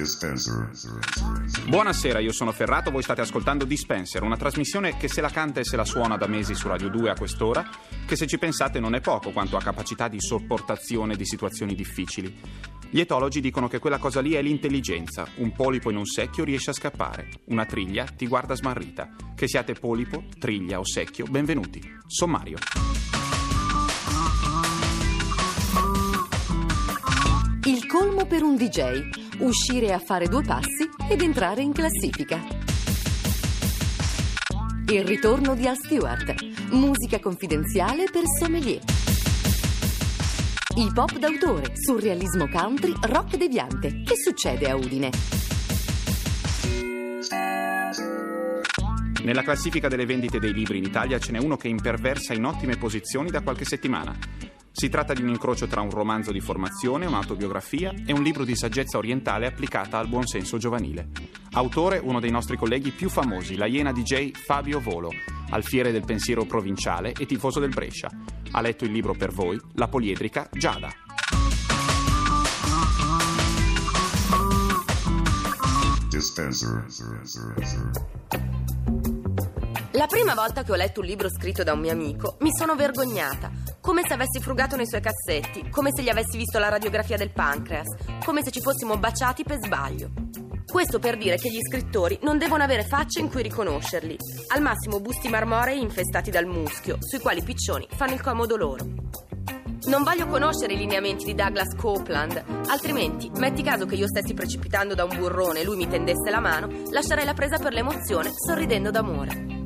Dispenser. Buonasera, io sono Ferrato, voi state ascoltando Dispenser, una trasmissione che se la canta e se la suona da mesi su Radio 2 a quest'ora, che se ci pensate non è poco quanto a capacità di sopportazione di situazioni difficili. Gli etologi dicono che quella cosa lì è l'intelligenza. Un polipo in un secchio riesce a scappare. Una triglia ti guarda smarrita. Che siate polipo, triglia o secchio, benvenuti. Sommario. Il colmo per un DJ, uscire a fare due passi ed entrare in classifica. Il ritorno di Al Stewart, musica confidenziale per sommelier. Hip hop d'autore, surrealismo country, rock deviante. Che succede a Udine? Nella classifica delle vendite dei libri in Italia ce n'è uno che imperversa in ottime posizioni da qualche settimana. Si tratta di un incrocio tra un romanzo di formazione, un'autobiografia e un libro di saggezza orientale applicata al buonsenso giovanile. Autore uno dei nostri colleghi più famosi, la Iena DJ Fabio Volo, alfiere del pensiero provinciale e tifoso del Brescia. Ha letto il libro per voi, La poliedrica Giada. La prima volta che ho letto un libro scritto da un mio amico mi sono vergognata, come se avessi frugato nei suoi cassetti, come se gli avessi visto la radiografia del pancreas, come se ci fossimo baciati per sbaglio. Questo per dire che gli scrittori non devono avere facce in cui riconoscerli, al massimo busti marmorei infestati dal muschio, sui quali i piccioni fanno il comodo loro. Non voglio conoscere i lineamenti di Douglas Copeland, altrimenti, metti caso che io stessi precipitando da un burrone e lui mi tendesse la mano, lascerei la presa per l'emozione, sorridendo d'amore.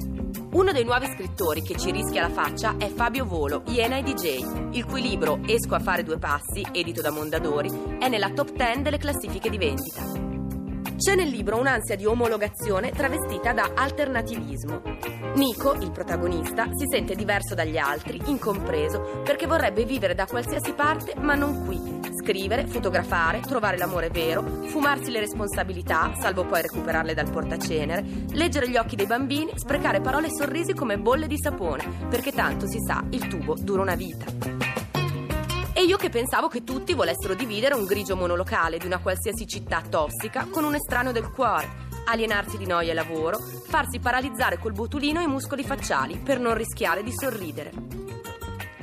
Uno dei nuovi scrittori che ci rischia la faccia è Fabio Volo, Iena e DJ, il cui libro Esco a fare due passi, edito da Mondadori, è nella top 10 delle classifiche di vendita. C'è nel libro un'ansia di omologazione travestita da alternativismo. Nico, il protagonista, si sente diverso dagli altri, incompreso, perché vorrebbe vivere da qualsiasi parte, ma non qui. Scrivere, fotografare, trovare l'amore vero, fumarsi le responsabilità, salvo poi recuperarle dal portacenere, leggere gli occhi dei bambini, sprecare parole e sorrisi come bolle di sapone, perché tanto si sa, il tubo dura una vita. E io che pensavo che tutti volessero dividere un grigio monolocale di una qualsiasi città tossica con un estraneo del cuore, alienarsi di noia e lavoro, farsi paralizzare col botulino i muscoli facciali per non rischiare di sorridere.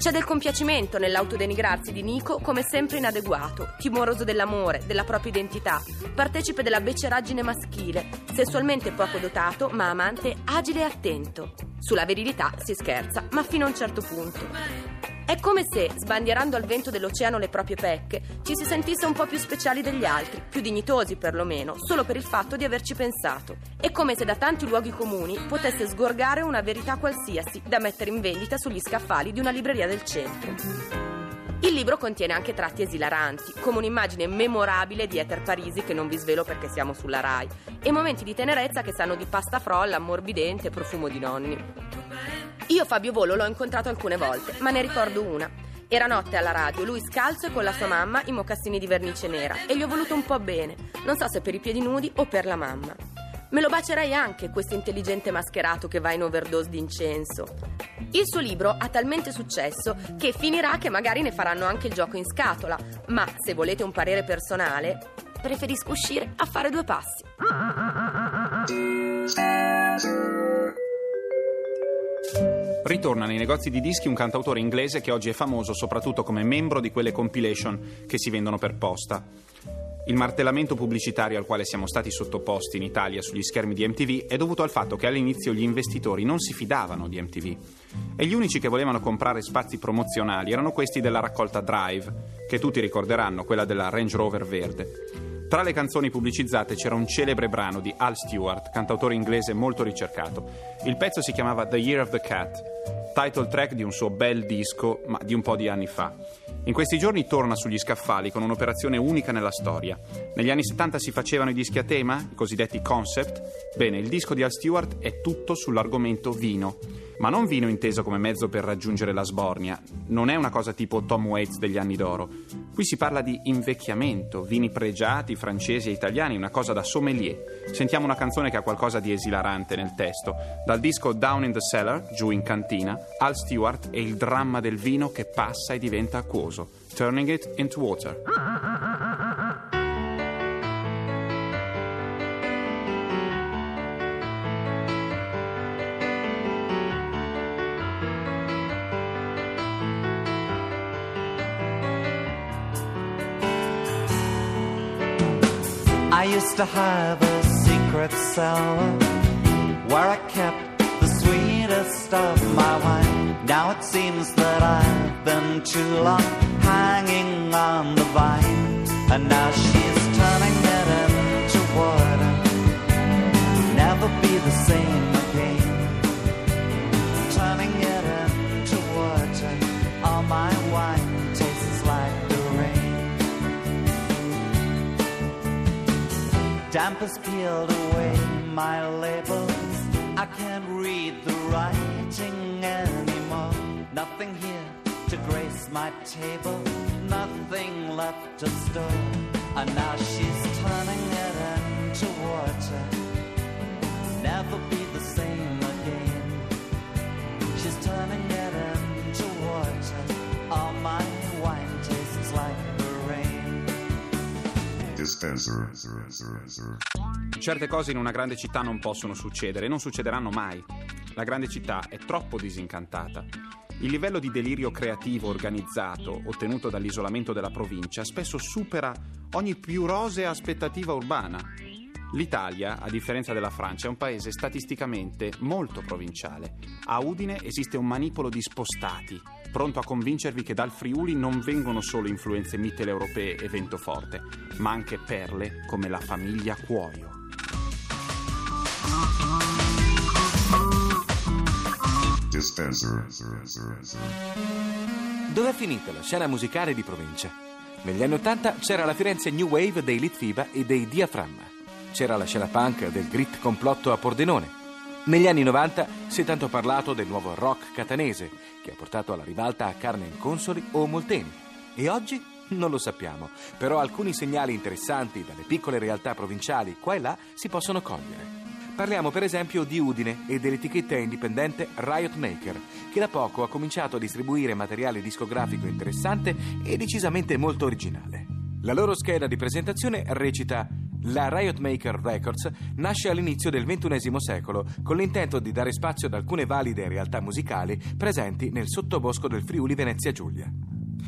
C'è del compiacimento nell'autodenigrarsi di Nico come sempre inadeguato, timoroso dell'amore, della propria identità, partecipe della beceraggine maschile, sessualmente poco dotato ma amante agile e attento. Sulla virilità si scherza, ma fino a un certo punto. È come se, sbandierando al vento dell'oceano le proprie pecche, ci si sentisse un po' più speciali degli altri, più dignitosi perlomeno, solo per il fatto di averci pensato. È come se da tanti luoghi comuni potesse sgorgare una verità qualsiasi da mettere in vendita sugli scaffali di una libreria del centro. Il libro contiene anche tratti esilaranti, come un'immagine memorabile di Ether Parisi che non vi svelo perché siamo sulla Rai, e momenti di tenerezza che sanno di pasta frolla, ammorbidente e profumo di nonni. Io Fabio Volo l'ho incontrato alcune volte, ma ne ricordo una. Era notte alla radio, lui scalzo e con la sua mamma i mocassini di vernice nera e gli ho voluto un po' bene, non so se per i piedi nudi o per la mamma. Me lo bacerei anche questo intelligente mascherato che va in overdose di incenso. Il suo libro ha talmente successo che finirà che magari ne faranno anche il gioco in scatola, ma se volete un parere personale, preferisco uscire a fare due passi. Ritorna nei negozi di dischi un cantautore inglese che oggi è famoso soprattutto come membro di quelle compilation che si vendono per posta. Il martellamento pubblicitario al quale siamo stati sottoposti in Italia sugli schermi di MTV è dovuto al fatto che all'inizio gli investitori non si fidavano di MTV e gli unici che volevano comprare spazi promozionali erano questi della raccolta Drive, che tutti ricorderanno, quella della Range Rover verde. Tra le canzoni pubblicizzate c'era un celebre brano di Al Stewart, cantautore inglese molto ricercato. Il pezzo si chiamava The Year of the Cat, title track di un suo bel disco, ma di un po' di anni fa. In questi giorni torna sugli scaffali con un'operazione unica nella storia. Negli anni 70 si facevano i dischi a tema, i cosiddetti concept. Bene, il disco di Al Stewart è tutto sull'argomento vino ma non vino inteso come mezzo per raggiungere la sbornia. Non è una cosa tipo Tom Waits degli anni d'oro. Qui si parla di invecchiamento, vini pregiati, francesi e italiani, una cosa da sommelier. Sentiamo una canzone che ha qualcosa di esilarante nel testo. Dal disco Down in the Cellar, giù in cantina, Al Stewart e il dramma del vino che passa e diventa acquoso. Turning it into water. I used to have a secret cellar where I kept sweetest of my wine. Now it seems that I've been too long hanging on the vine, and now she's turning it into water. Never be the same again. Turning it into water. All my wine tastes like the rain. Damp has peeled away my labels. I can't read the writing anymore. Nothing here to grace my table. Nothing left to store. And now she's turning it into water. Never be the same again. She's turning it into water. All my wine tastes like the rain. Dispenser. Certe cose in una grande città non possono succedere e non succederanno mai. La grande città è troppo disincantata. Il livello di delirio creativo organizzato ottenuto dall'isolamento della provincia spesso supera ogni più rosea aspettativa urbana. L'Italia, a differenza della Francia, è un paese statisticamente molto provinciale. A Udine esiste un manipolo di spostati, pronto a convincervi che dal Friuli non vengono solo influenze mitteleuropee e vento forte, ma anche perle come la famiglia Cuoio. Dispenser. Dov'è finita la scena musicale di provincia? Negli anni Ottanta c'era la Firenze New Wave dei Litfiba e dei Diaframma. C'era la scena punk del grit complotto a Pordenone. Negli anni 90 si è tanto parlato del nuovo rock catanese, che ha portato alla ribalta a Carmen Consoli o Molteni. E oggi? Non lo sappiamo, però alcuni segnali interessanti dalle piccole realtà provinciali qua e là si possono cogliere. Parliamo per esempio di Udine e dell'etichetta indipendente Riot Maker, che da poco ha cominciato a distribuire materiale discografico interessante e decisamente molto originale. La loro scheda di presentazione recita la Riot Maker Records nasce all'inizio del XXI secolo con l'intento di dare spazio ad alcune valide realtà musicali presenti nel sottobosco del Friuli Venezia Giulia.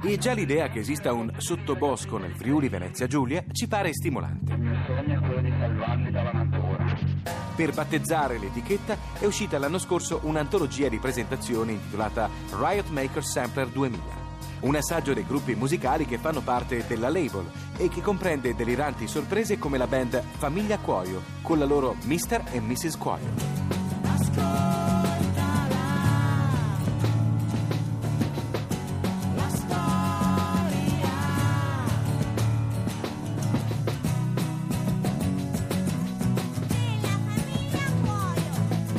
E già l'idea che esista un sottobosco nel Friuli Venezia Giulia ci pare stimolante. Per battezzare l'etichetta è uscita l'anno scorso un'antologia di presentazioni intitolata Riot Maker Sampler 2000 un assaggio dei gruppi musicali che fanno parte della label e che comprende deliranti sorprese come la band Famiglia Cuoio con la loro Mr. e Mrs. Cuoio.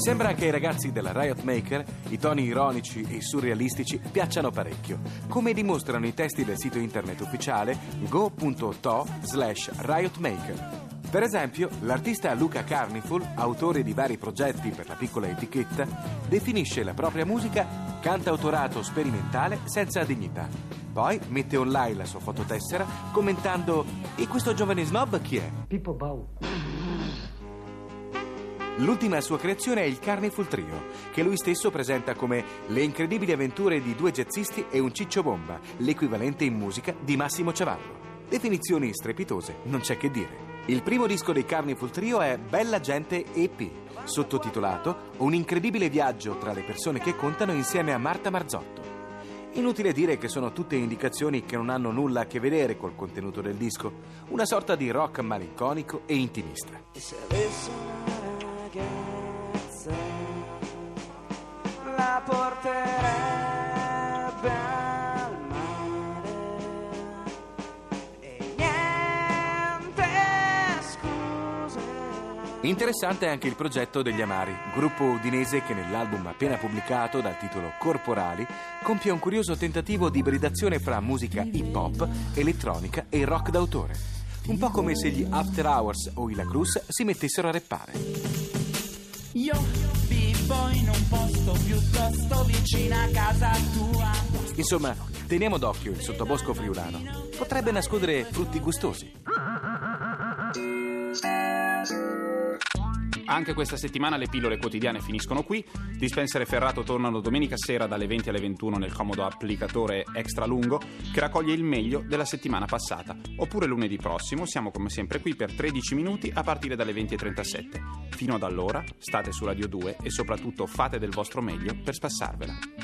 Sembra che ai ragazzi della Riot Maker i toni ironici e surrealistici piacciono parecchio, come dimostrano i testi del sito internet ufficiale go.to slash riotmaker. Per esempio, l'artista Luca Carniful, autore di vari progetti per la piccola etichetta, definisce la propria musica cantautorato sperimentale senza dignità. Poi mette online la sua fototessera commentando E questo giovane snob chi è? Pippo Bau. L'ultima sua creazione è il Carnival Trio, che lui stesso presenta come le incredibili avventure di due jazzisti e un ciccio bomba, l'equivalente in musica di Massimo Ciavallo. Definizioni strepitose, non c'è che dire. Il primo disco dei Carnival Trio è Bella Gente EP, sottotitolato Un incredibile viaggio tra le persone che contano insieme a Marta Marzotto. Inutile dire che sono tutte indicazioni che non hanno nulla a che vedere col contenuto del disco, una sorta di rock malinconico e intimista. Ragazza, la porterebbe al mare e niente scuse. Interessante anche il progetto degli Amari, gruppo udinese che nell'album appena pubblicato dal titolo Corporali compie un curioso tentativo di ibridazione fra musica hip hop, elettronica e rock d'autore. Un po' come se gli After Hours o i La Cruz si mettessero a rappare. Io vivo in un posto piuttosto vicino a casa tua. Insomma, teniamo d'occhio il sottobosco friulano. Potrebbe nascondere frutti gustosi. Anche questa settimana le pillole quotidiane finiscono qui. Dispenser e Ferrato tornano domenica sera dalle 20 alle 21 nel comodo applicatore extra lungo che raccoglie il meglio della settimana passata. Oppure lunedì prossimo siamo come sempre qui per 13 minuti a partire dalle 20.37. Fino ad allora state su Radio 2 e soprattutto fate del vostro meglio per spassarvela.